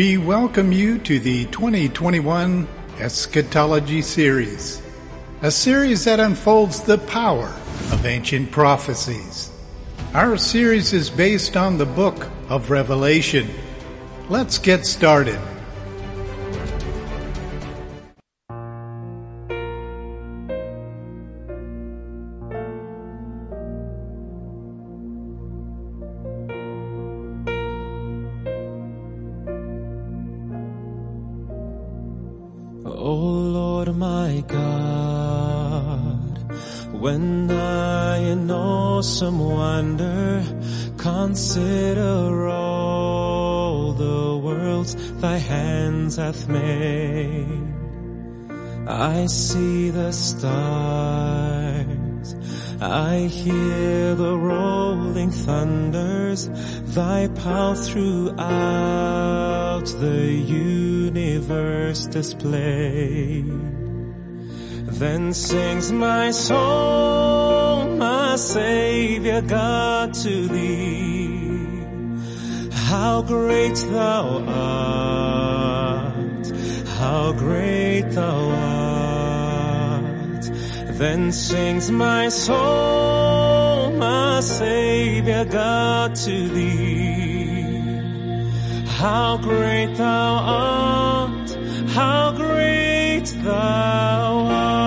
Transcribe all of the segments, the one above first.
We welcome you to the 2021 Eschatology Series, a series that unfolds the power of ancient prophecies. Our series is based on the book of Revelation. Let's get started. Worlds thy hands hath made, I see the stars, I hear the rolling thunders, thy power throughout the universe displayed. Then sings my soul, my Savior God to thee. How great thou art, how great thou art. Then sings my soul, my Savior God to thee. How great thou art, how great thou art.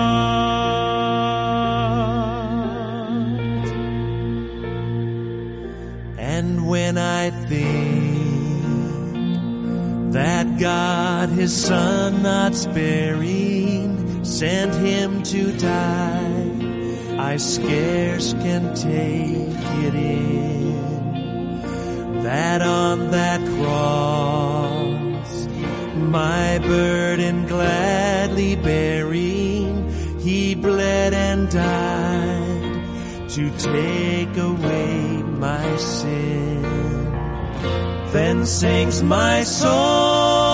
And when I think God his son not sparing sent him to die, I scarce can take it in. That on that cross my burden gladly bearing he bled and died to take away my sin. Then sings my soul,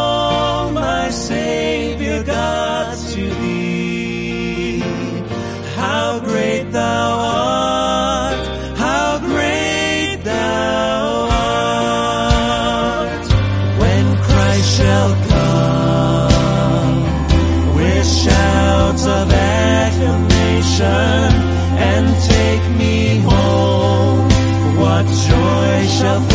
joy shall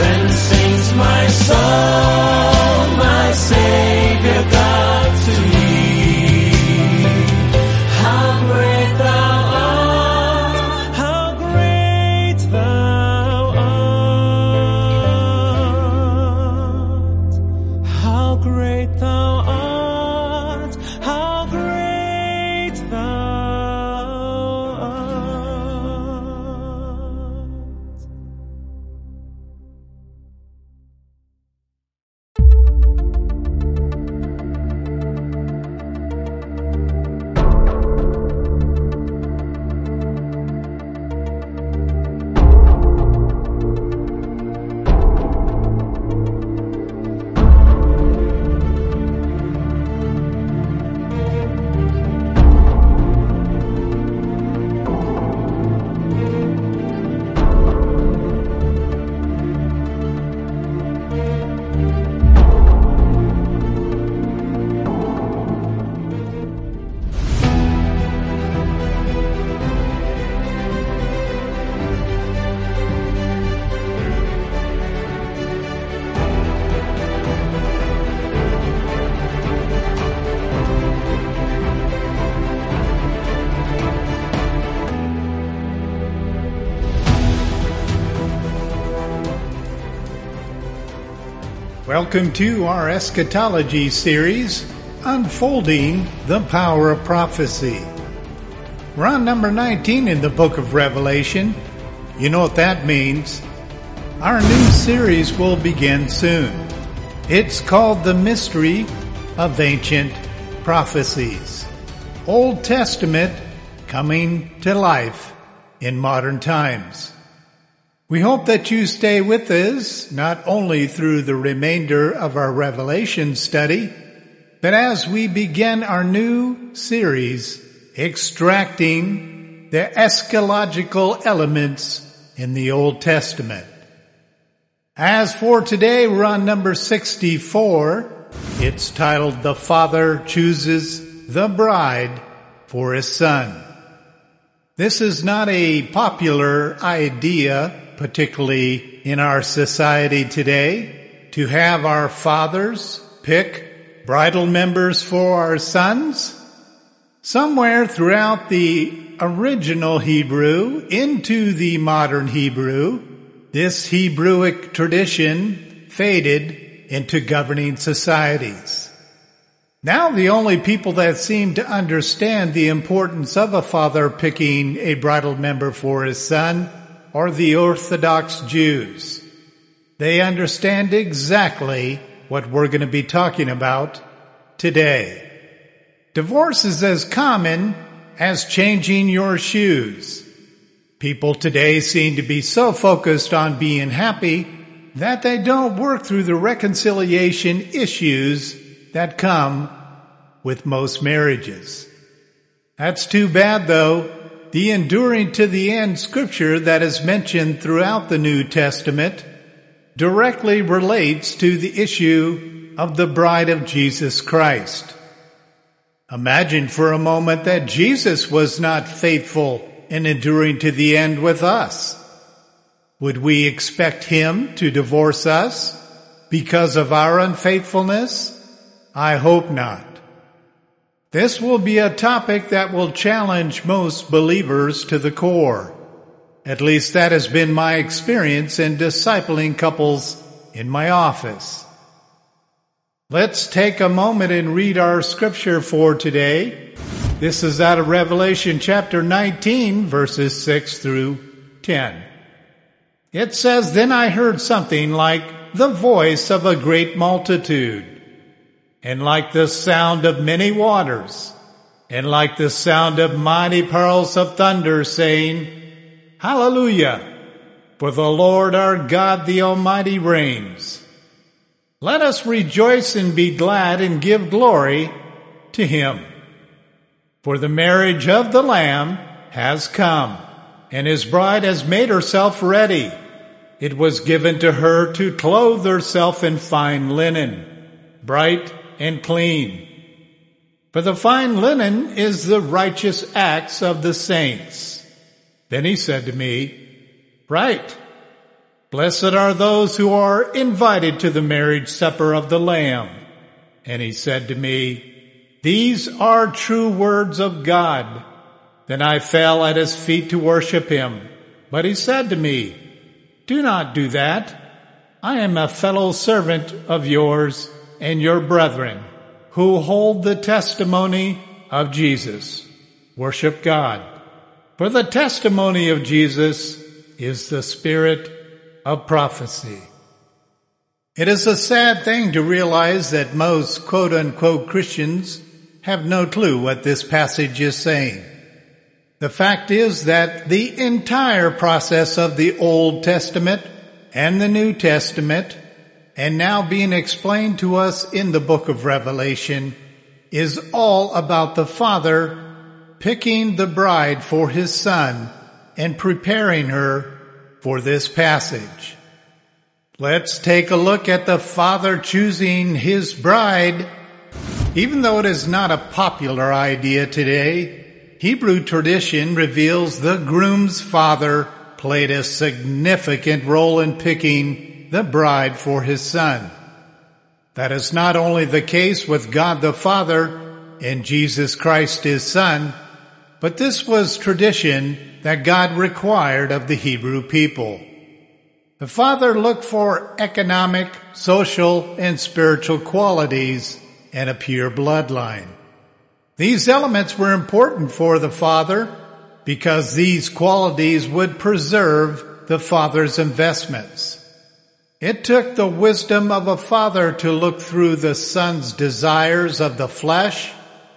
then sings my soul, my Savior. Welcome to our eschatology series, Unfolding the Power of Prophecy. We're on number 19 in the book of Revelation. You know what that means. Our new series will begin soon. It's called The Mystery of Ancient Prophecies. Old Testament coming to life in modern times. We hope that you stay with us not only through the remainder of our Revelation study, but as we begin our new series, extracting the eschatological elements in the Old Testament. As for today, we're on number 64. It's titled The Father Chooses the Bride for His Son. This is not a popular idea particularly in our society today, to have our fathers pick bridal members for our sons? Somewhere throughout the original Hebrew into the modern Hebrew, this Hebrewic tradition faded into governing societies. Now the only people that seem to understand the importance of a father picking a bridal member for his son are the Orthodox Jews. They understand exactly what we're going to be talking about today. Divorce is as common as changing your shoes. People today seem to be so focused on being happy that they don't work through the reconciliation issues that come with most marriages. That's too bad though, the enduring to the end scripture that is mentioned throughout the New Testament directly relates to the issue of the bride of Jesus Christ. Imagine for a moment that Jesus was not faithful and enduring to the end with us. Would we expect him to divorce us because of our unfaithfulness? I hope not. This will be a topic that will challenge most believers to the core. At least that has been my experience in discipling couples in my office. Let's take a moment and read our scripture for today. This is out of Revelation chapter 19 verses 6 through 10. It says, Then I heard something like the voice of a great multitude and like the sound of many waters, and like the sound of mighty pearls of thunder, saying, Hallelujah! For the Lord our God the Almighty reigns. Let us rejoice and be glad and give glory to Him. For the marriage of the Lamb has come, and His bride has made herself ready. It was given to her to clothe herself in fine linen, bright and clean. For the fine linen is the righteous acts of the saints. Then he said to me, Write. Blessed are those who are invited to the marriage supper of the Lamb. And he said to me, These are true words of God. Then I fell at his feet to worship him. But he said to me, Do not do that. I am a fellow servant of yours and your brethren who hold the testimony of Jesus. Worship God. For the testimony of Jesus is the spirit of prophecy. It is a sad thing to realize that most quote unquote Christians have no clue what this passage is saying. The fact is that the entire process of the Old Testament and the New Testament and now being explained to us in the book of Revelation is all about the Father picking the bride for his son and preparing her for this passage. Let's take a look at the Father choosing his bride. Even though it is not a popular idea today, Hebrew tradition reveals the groom's father played a significant role in picking the bride for his son. That is not only the case with God the Father and Jesus Christ his son, but this was tradition that God required of the Hebrew people. The father looked for economic, social, and spiritual qualities and a pure bloodline. These elements were important for the father because these qualities would preserve the father's investments. It took the wisdom of a father to look through the son's desires of the flesh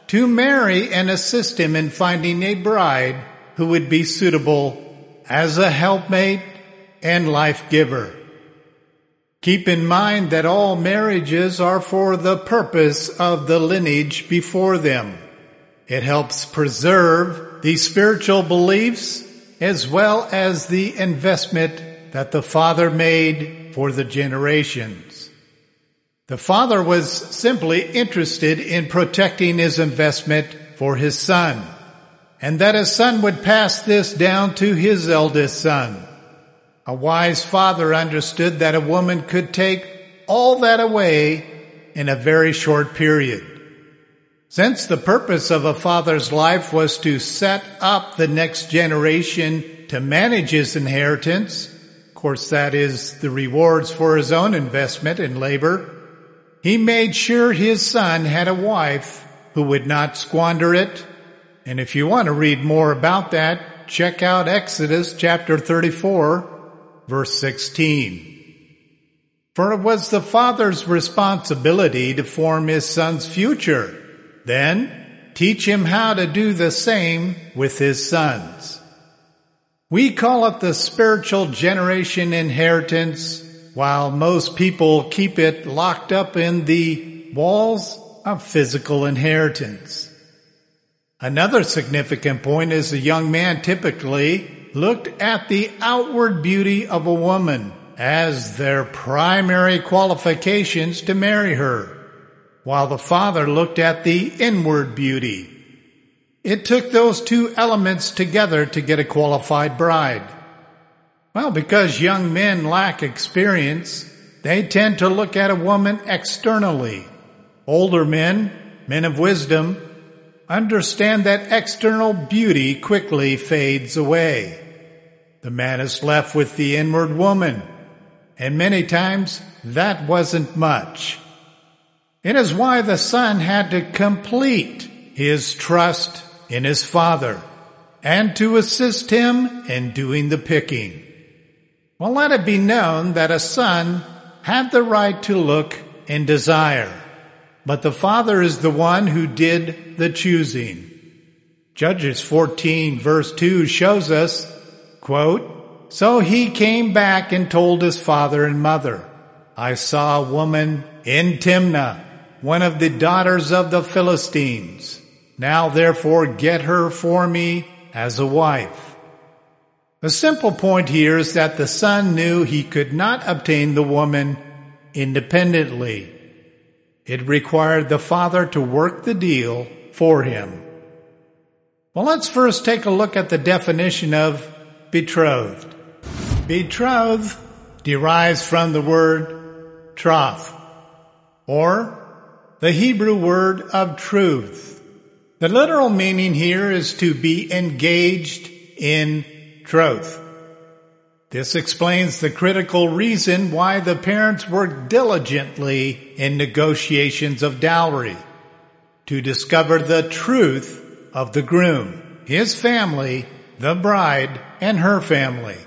to marry and assist him in finding a bride who would be suitable as a helpmate and life giver. Keep in mind that all marriages are for the purpose of the lineage before them. It helps preserve the spiritual beliefs as well as the investment that the father made for the generations. The father was simply interested in protecting his investment for his son and that his son would pass this down to his eldest son. A wise father understood that a woman could take all that away in a very short period. Since the purpose of a father's life was to set up the next generation to manage his inheritance, course that is the rewards for his own investment in labor, he made sure his son had a wife who would not squander it. And if you want to read more about that, check out Exodus chapter 34, verse 16. For it was the father's responsibility to form his son's future then teach him how to do the same with his sons. We call it the spiritual generation inheritance, while most people keep it locked up in the walls of physical inheritance. Another significant point is a young man typically looked at the outward beauty of a woman as their primary qualifications to marry her while the father looked at the inward beauty. It took those two elements together to get a qualified bride. Well, because young men lack experience, they tend to look at a woman externally. Older men, men of wisdom, understand that external beauty quickly fades away. The man is left with the inward woman, and many times that wasn't much. It is why the son had to complete his trust in his father and to assist him in doing the picking. Well, let it be known that a son had the right to look and desire, but the father is the one who did the choosing. Judges 14 verse 2 shows us, quote, So he came back and told his father and mother, I saw a woman in Timnah one of the daughters of the Philistines. Now therefore get her for me as a wife. The simple point here is that the son knew he could not obtain the woman independently. It required the father to work the deal for him. Well, let's first take a look at the definition of betrothed. Betrothed derives from the word troth, or the Hebrew word of truth. The literal meaning here is to be engaged in truth. This explains the critical reason why the parents worked diligently in negotiations of dowry to discover the truth of the groom, his family, the bride, and her family.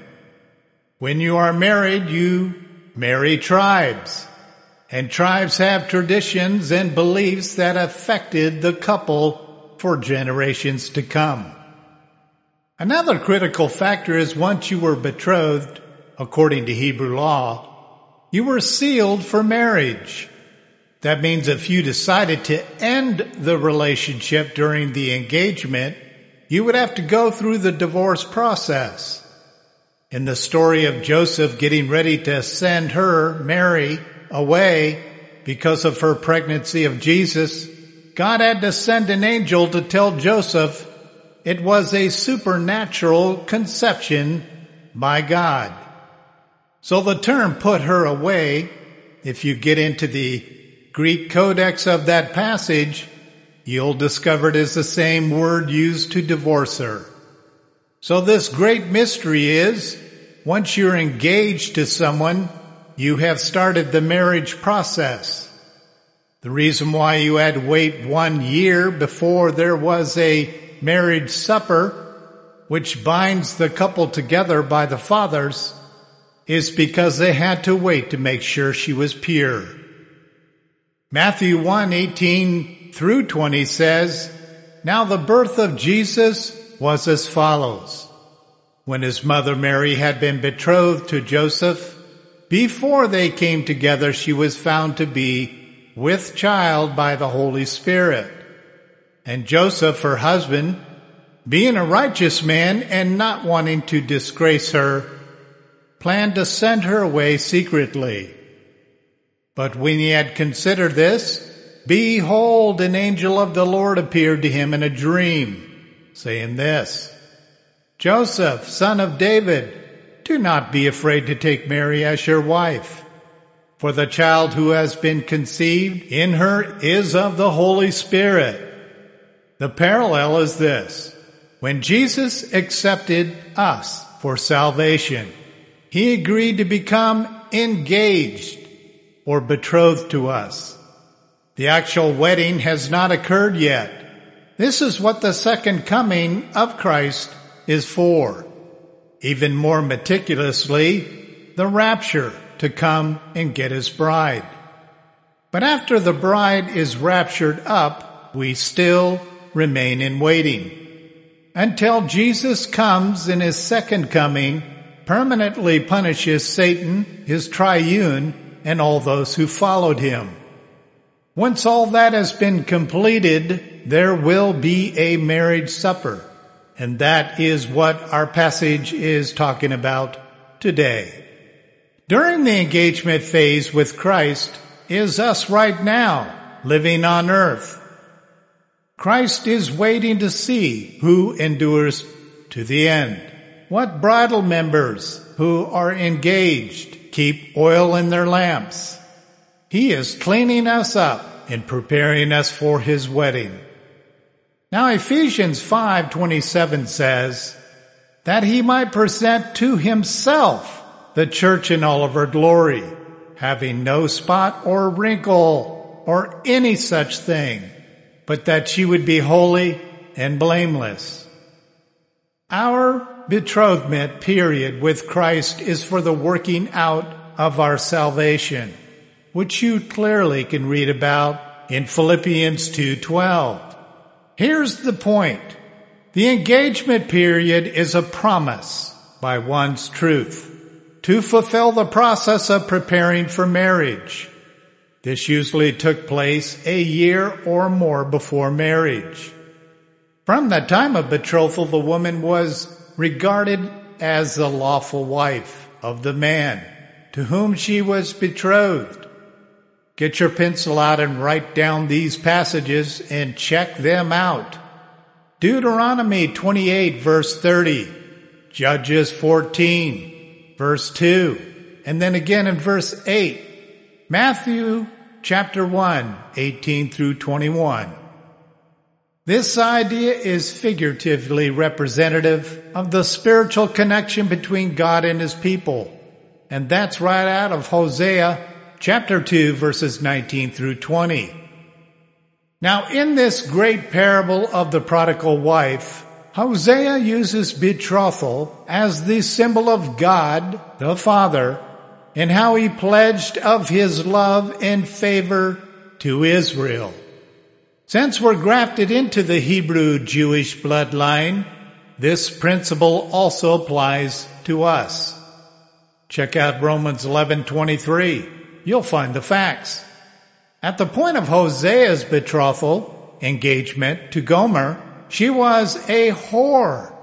When you are married, you marry tribes. And tribes have traditions and beliefs that affected the couple for generations to come. Another critical factor is once you were betrothed, according to Hebrew law, you were sealed for marriage. That means if you decided to end the relationship during the engagement, you would have to go through the divorce process. In the story of Joseph getting ready to send her, Mary, away because of her pregnancy of Jesus, God had to send an angel to tell Joseph it was a supernatural conception by God. So the term put her away, if you get into the Greek codex of that passage, you'll discover it is the same word used to divorce her. So this great mystery is, once you're engaged to someone, you have started the marriage process. The reason why you had to wait one year before there was a marriage supper, which binds the couple together by the fathers, is because they had to wait to make sure she was pure. Matthew 1, 18 through 20 says, Now the birth of Jesus was as follows. When his mother Mary had been betrothed to Joseph, before they came together, she was found to be with child by the Holy Spirit. And Joseph, her husband, being a righteous man and not wanting to disgrace her, planned to send her away secretly. But when he had considered this, behold, an angel of the Lord appeared to him in a dream, saying this, Joseph, son of David, do not be afraid to take Mary as your wife, for the child who has been conceived in her is of the Holy Spirit. The parallel is this. When Jesus accepted us for salvation, he agreed to become engaged or betrothed to us. The actual wedding has not occurred yet. This is what the second coming of Christ is for. Even more meticulously, the rapture to come and get his bride. But after the bride is raptured up, we still remain in waiting until Jesus comes in his second coming, permanently punishes Satan, his triune, and all those who followed him. Once all that has been completed, there will be a marriage supper. And that is what our passage is talking about today. During the engagement phase with Christ is us right now, living on earth. Christ is waiting to see who endures to the end. What bridal members who are engaged keep oil in their lamps. He is cleaning us up and preparing us for his wedding. Now Ephesians 5:27 says that he might present to himself the church in all of her glory, having no spot or wrinkle or any such thing but that she would be holy and blameless. Our betrothment period with Christ is for the working out of our salvation, which you clearly can read about in Philippians 2:12. Here's the point. The engagement period is a promise by one's truth to fulfill the process of preparing for marriage. This usually took place a year or more before marriage. From the time of betrothal, the woman was regarded as the lawful wife of the man to whom she was betrothed. Get your pencil out and write down these passages and check them out. Deuteronomy 28 verse 30, Judges 14 verse 2, and then again in verse 8, Matthew chapter 1, 18 through 21. This idea is figuratively representative of the spiritual connection between God and his people. And that's right out of Hosea chapter 2 verses 19 through 20. Now in this great parable of the prodigal wife, Hosea uses betrothal as the symbol of God, the Father, and how he pledged of his love and favor to Israel. Since we're grafted into the Hebrew Jewish bloodline, this principle also applies to us. Check out Romans 11:23. You'll find the facts. At the point of Hosea's betrothal, engagement to Gomer, she was a whore,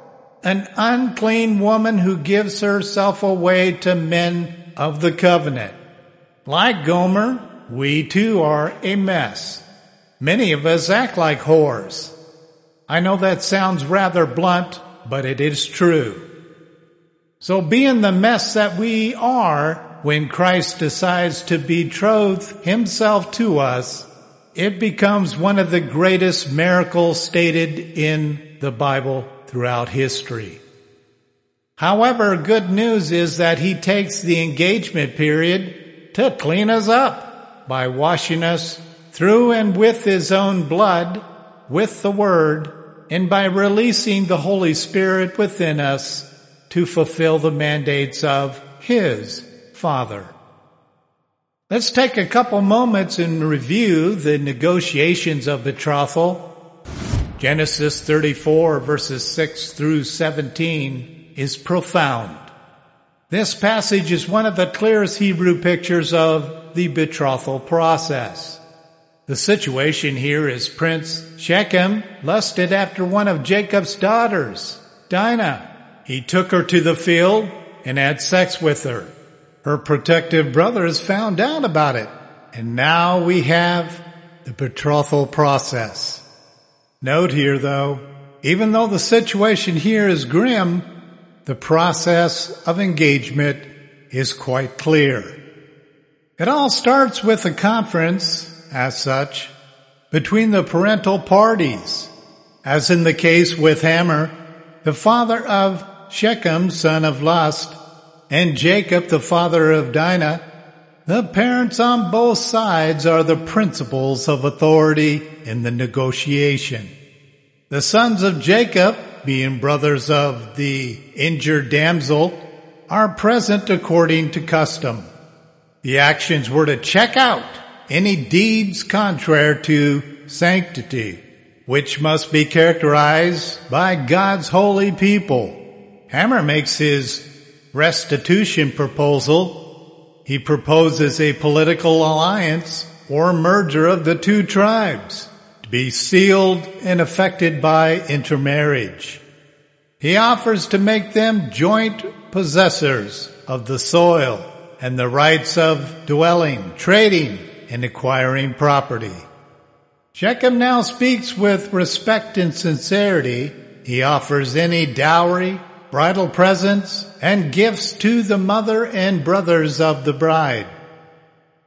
an unclean woman who gives herself away to men of the covenant. Like Gomer, we too are a mess. Many of us act like whores. I know that sounds rather blunt, but it is true. So being the mess that we are when Christ decides to betroth himself to us, it becomes one of the greatest miracles stated in the Bible throughout history. However, good news is that he takes the engagement period to clean us up by washing us through and with his own blood, with the word, and by releasing the Holy Spirit within us to fulfill the mandates of his Father. Let's take a couple moments and review the negotiations of betrothal. Genesis 34 verses 6 through 17 is profound. This passage is one of the clearest Hebrew pictures of the betrothal process. The situation here is Prince Shechem lusted after one of Jacob's daughters, Dinah. He took her to the field and had sex with her. Her protective brothers found out about it. And now we have the betrothal process. Note here though, even though the situation here is grim, the process of engagement is quite clear. It all starts with a conference, as such, between the parental parties, as in the case with Hamor, the father of Shechem, son of Lust, and Jacob, the father of Dinah, the parents on both sides are the principles of authority in the negotiation. The sons of Jacob, being brothers of the injured damsel, are present according to custom. The actions were to check out any deeds contrary to sanctity, which must be characterized by God's holy people. Hamor makes his restitution proposal he proposes a political alliance or merger of the two tribes to be sealed and affected by intermarriage. He offers to make them joint possessors of the soil and the rights of dwelling, trading, and acquiring property. Shechem now speaks with respect and sincerity. He offers any dowry bridal presents, and gifts to the mother and brothers of the bride.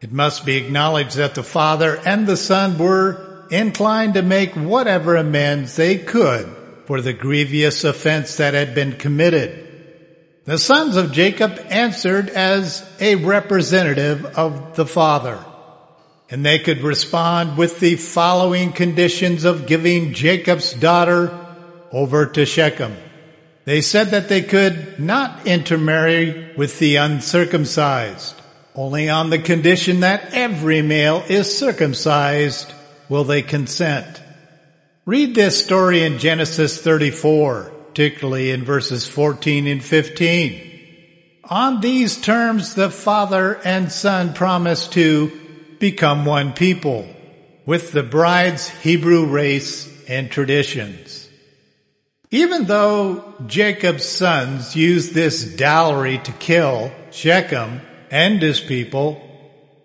It must be acknowledged that the father and the son were inclined to make whatever amends they could for the grievous offense that had been committed. The sons of Jacob answered as a representative of the father, and they could respond with the following conditions of giving Jacob's daughter over to Shechem. They said that they could not intermarry with the uncircumcised. Only on the condition that every male is circumcised will they consent. Read this story in Genesis 34, particularly in verses 14 and 15. On these terms, the father and son promised to become one people with the bride's Hebrew race and traditions. Even though Jacob's sons used this dowry to kill Shechem and his people,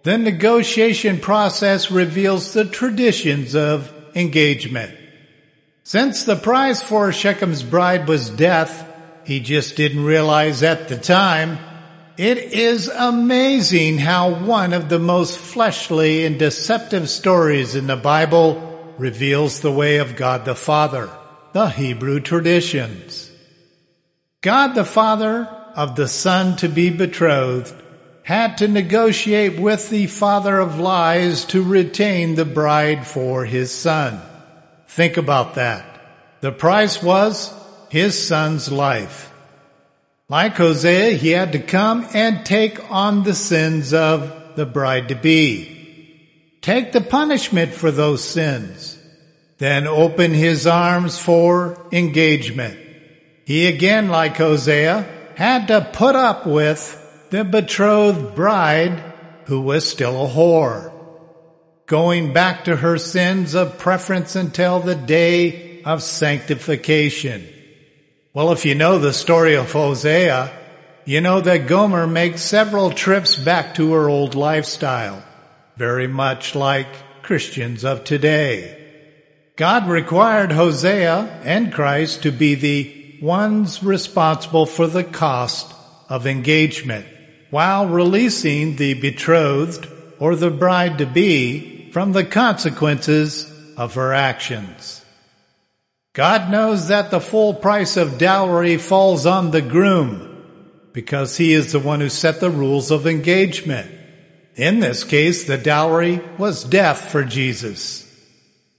the negotiation process reveals the traditions of engagement. Since the price for Shechem's bride was death, he just didn't realize at the time, it is amazing how one of the most fleshly and deceptive stories in the Bible reveals the way of God the Father the Hebrew traditions. God the Father of the Son to be betrothed had to negotiate with the father of lies to retain the bride for his son. Think about that. The price was his son's life. Like Hosea, he had to come and take on the sins of the bride to be. Take the punishment for those sins then open his arms for engagement. He again, like Hosea, had to put up with the betrothed bride who was still a whore, going back to her sins of preference until the day of sanctification. Well, if you know the story of Hosea, you know that Gomer makes several trips back to her old lifestyle, very much like Christians of today. God required Hosea and Christ to be the ones responsible for the cost of engagement while releasing the betrothed or the bride to be from the consequences of her actions. God knows that the full price of dowry falls on the groom because he is the one who set the rules of engagement. In this case, the dowry was death for Jesus.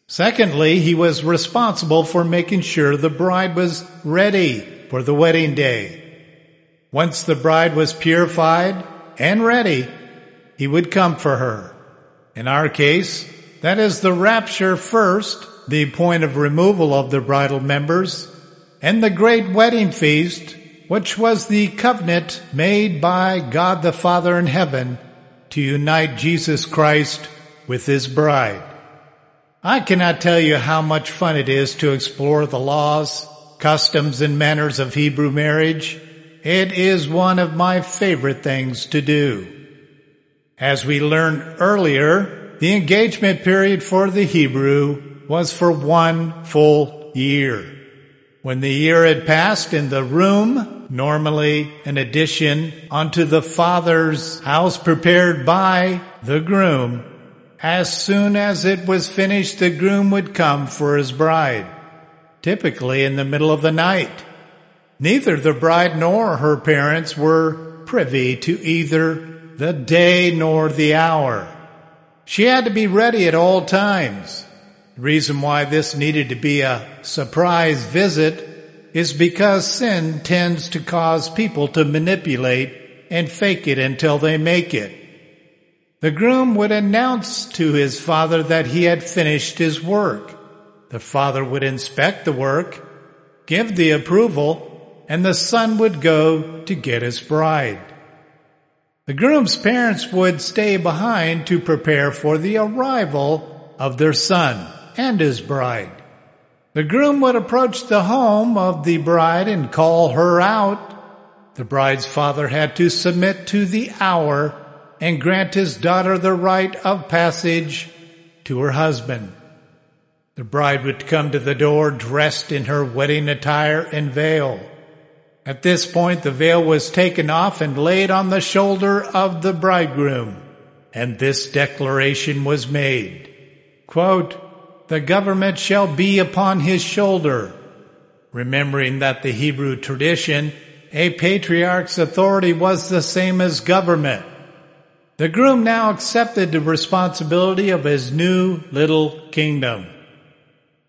Secondly, he was responsible for making sure the bride was ready for the wedding day. Once the bride was purified and ready, he would come for her. In our case, that is the rapture first, the point of removal of the bridal members, and the great wedding feast, which was the covenant made by God the Father in heaven to unite Jesus Christ with his bride. I cannot tell you how much fun it is to explore the laws, customs, and manners of Hebrew marriage. It is one of my favorite things to do. As we learned earlier, the engagement period for the Hebrew was for one full year. When the year had passed in the room, normally an addition onto the father's house prepared by the groom, as soon as it was finished, the groom would come for his bride, typically in the middle of the night. Neither the bride nor her parents were privy to either the day nor the hour. She had to be ready at all times. The reason why this needed to be a surprise visit is because sin tends to cause people to manipulate and fake it until they make it. The groom would announce to his father that he had finished his work. The father would inspect the work, give the approval, and the son would go to get his bride. The groom's parents would stay behind to prepare for the arrival of their son and his bride. The groom would approach the home of the bride and call her out. The bride's father had to submit to the hour and grant his daughter the right of passage to her husband. The bride would come to the door dressed in her wedding attire and veil. At this point, the veil was taken off and laid on the shoulder of the bridegroom, and this declaration was made. Quote, the government shall be upon his shoulder. Remembering that the Hebrew tradition, a patriarch's authority was the same as government. The groom now accepted the responsibility of his new little kingdom.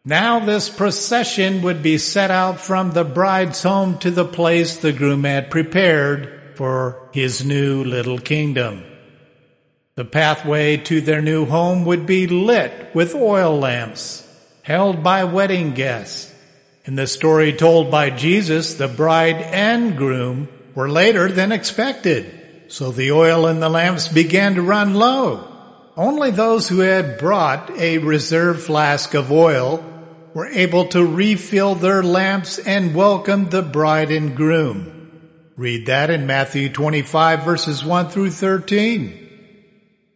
Now this procession would be set out from the bride's home to the place the groom had prepared for his new little kingdom. The pathway to their new home would be lit with oil lamps held by wedding guests. In the story told by Jesus, the bride and groom were later than expected. So the oil in the lamps began to run low. Only those who had brought a reserve flask of oil were able to refill their lamps and welcome the bride and groom. Read that in Matthew 25 verses 1 through 13.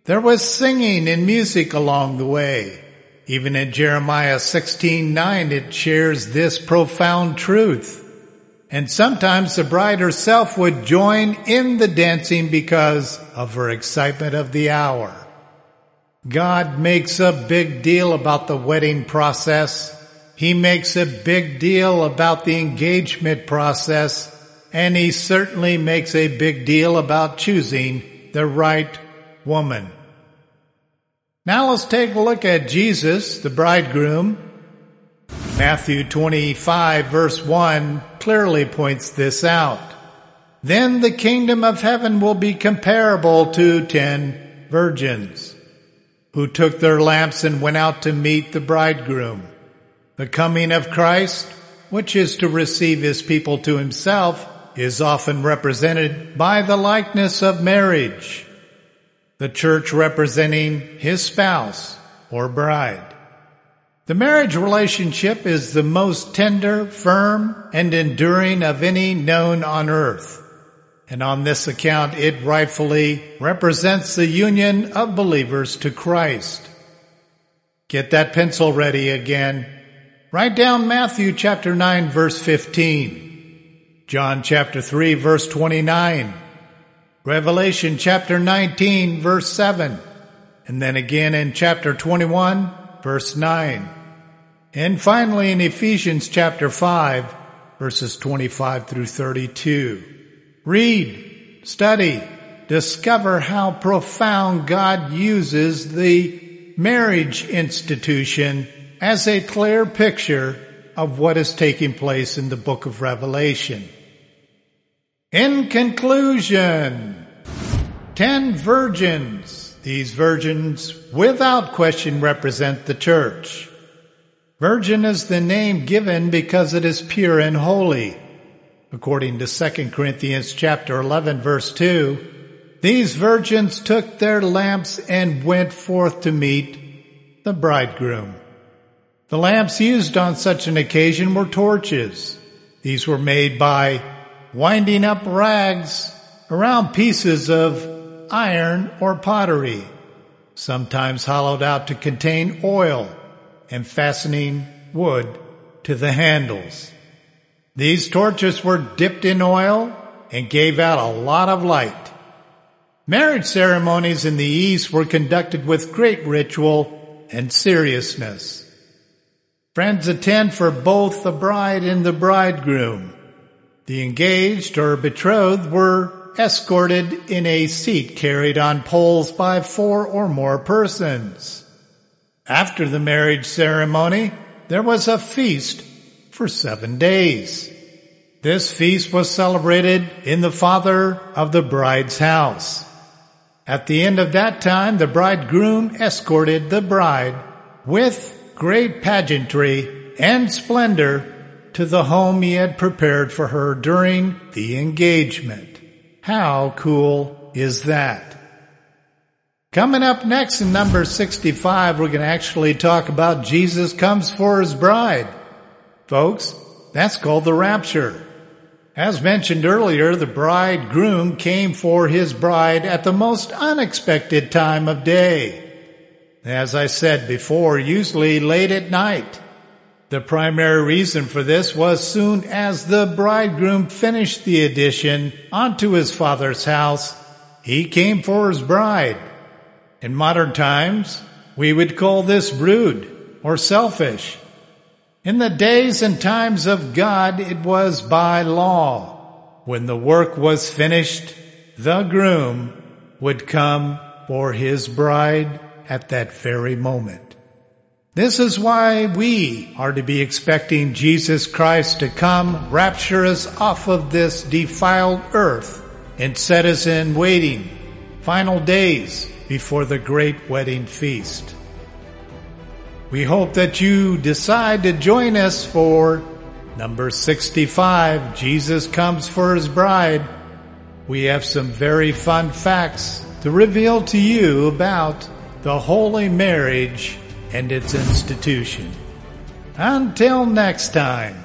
There was singing and music along the way. Even in Jeremiah 16:9 it shares this profound truth. And sometimes the bride herself would join in the dancing because of her excitement of the hour. God makes a big deal about the wedding process. He makes a big deal about the engagement process. And he certainly makes a big deal about choosing the right woman. Now let's take a look at Jesus, the bridegroom. Matthew 25 verse 1 clearly points this out. Then the kingdom of heaven will be comparable to ten virgins who took their lamps and went out to meet the bridegroom. The coming of Christ, which is to receive his people to himself, is often represented by the likeness of marriage the church representing his spouse or bride. The marriage relationship is the most tender, firm, and enduring of any known on earth. And on this account, it rightfully represents the union of believers to Christ. Get that pencil ready again. Write down Matthew chapter 9 verse 15. John chapter 3 verse 29. Revelation chapter 19 verse 7, and then again in chapter 21 verse 9. And finally in Ephesians chapter 5, verses 25 through 32. Read, study, discover how profound God uses the marriage institution as a clear picture of what is taking place in the book of Revelation. In conclusion, ten virgins. These virgins without question represent the church. Virgin is the name given because it is pure and holy. According to 2 Corinthians chapter 11 verse 2, these virgins took their lamps and went forth to meet the bridegroom. The lamps used on such an occasion were torches. These were made by winding up rags around pieces of iron or pottery, sometimes hollowed out to contain oil and fastening wood to the handles. These torches were dipped in oil and gave out a lot of light. Marriage ceremonies in the East were conducted with great ritual and seriousness. Friends attend for both the bride and the bridegroom. The engaged or betrothed were escorted in a seat carried on poles by four or more persons. After the marriage ceremony, there was a feast for seven days. This feast was celebrated in the father of the bride's house. At the end of that time, the bridegroom escorted the bride with great pageantry and splendor to the home he had prepared for her during the engagement. How cool is that? Coming up next in number 65, we're going to actually talk about Jesus comes for his bride. Folks, that's called the rapture. As mentioned earlier, the bridegroom came for his bride at the most unexpected time of day. As I said before, usually late at night. The primary reason for this was soon as the bridegroom finished the addition onto his father's house, he came for his bride. In modern times, we would call this rude or selfish. In the days and times of God, it was by law. When the work was finished, the groom would come for his bride at that very moment. This is why we are to be expecting Jesus Christ to come, rapture us off of this defiled earth, and set us in waiting, final days before the great wedding feast. We hope that you decide to join us for number 65, Jesus Comes for His Bride. We have some very fun facts to reveal to you about the holy marriage and its institution. Until next time.